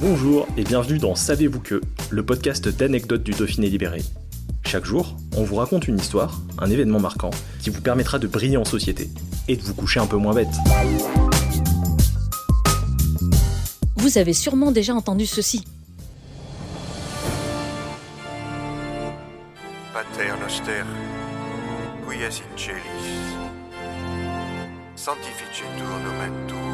Bonjour et bienvenue dans Savez-vous que, le podcast d'anecdotes du Dauphiné libéré. Chaque jour, on vous raconte une histoire, un événement marquant, qui vous permettra de briller en société et de vous coucher un peu moins bête. Vous avez sûrement déjà entendu ceci. Pater noster, qui es in celis, sanctificetur nomen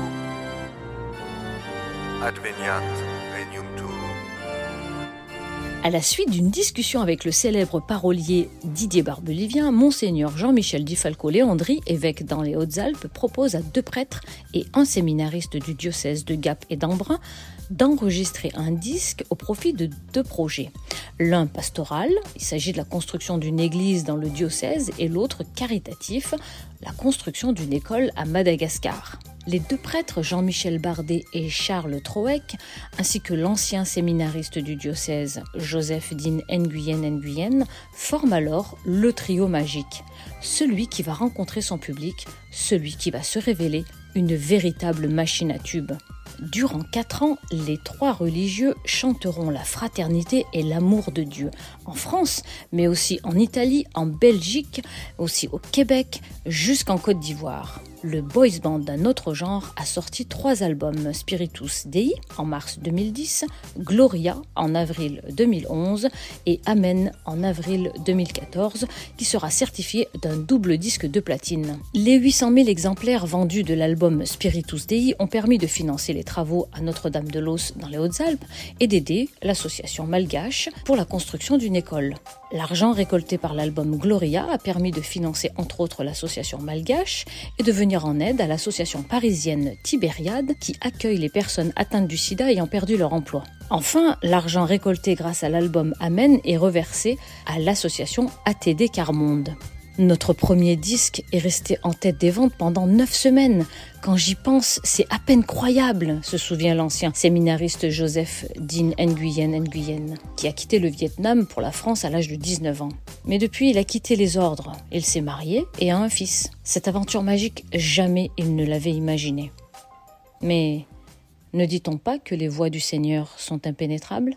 À la suite d'une discussion avec le célèbre parolier Didier Barbelivien, Monseigneur Jean-Michel Dufalco-Léandri, évêque dans les Hautes-Alpes, propose à deux prêtres et un séminariste du diocèse de Gap et d'Embrun d'enregistrer un disque au profit de deux projets. L'un pastoral, il s'agit de la construction d'une église dans le diocèse, et l'autre caritatif, la construction d'une école à Madagascar. Les deux prêtres Jean-Michel Bardet et Charles Troec, ainsi que l'ancien séminariste du diocèse Joseph Din Nguyen Nguyen, forment alors le trio magique, celui qui va rencontrer son public, celui qui va se révéler une véritable machine à tubes. Durant quatre ans, les trois religieux chanteront la fraternité et l'amour de Dieu en France, mais aussi en Italie, en Belgique, aussi au Québec, jusqu'en Côte d'Ivoire. Le boys band d'un autre genre a sorti trois albums Spiritus Dei en mars 2010, Gloria en avril 2011 et Amen en avril 2014, qui sera certifié d'un double disque de platine. Les 800 000 exemplaires vendus de l'album Spiritus Dei ont permis de financer les travaux à Notre-Dame-de-Los dans les Hautes-Alpes et d'aider l'association malgache pour la construction d'une école. L'argent récolté par l'album Gloria a permis de financer entre autres l'association malgache et de venir en aide à l'association parisienne Tibériade qui accueille les personnes atteintes du sida ayant perdu leur emploi. Enfin, l'argent récolté grâce à l'album Amen est reversé à l'association ATD Carmonde. Notre premier disque est resté en tête des ventes pendant neuf semaines. Quand j'y pense, c'est à peine croyable, se souvient l'ancien séminariste Joseph Din Nguyen Nguyen, qui a quitté le Vietnam pour la France à l'âge de 19 ans. Mais depuis, il a quitté les ordres. Il s'est marié et a un fils. Cette aventure magique, jamais il ne l'avait imaginée. Mais ne dit-on pas que les voies du Seigneur sont impénétrables?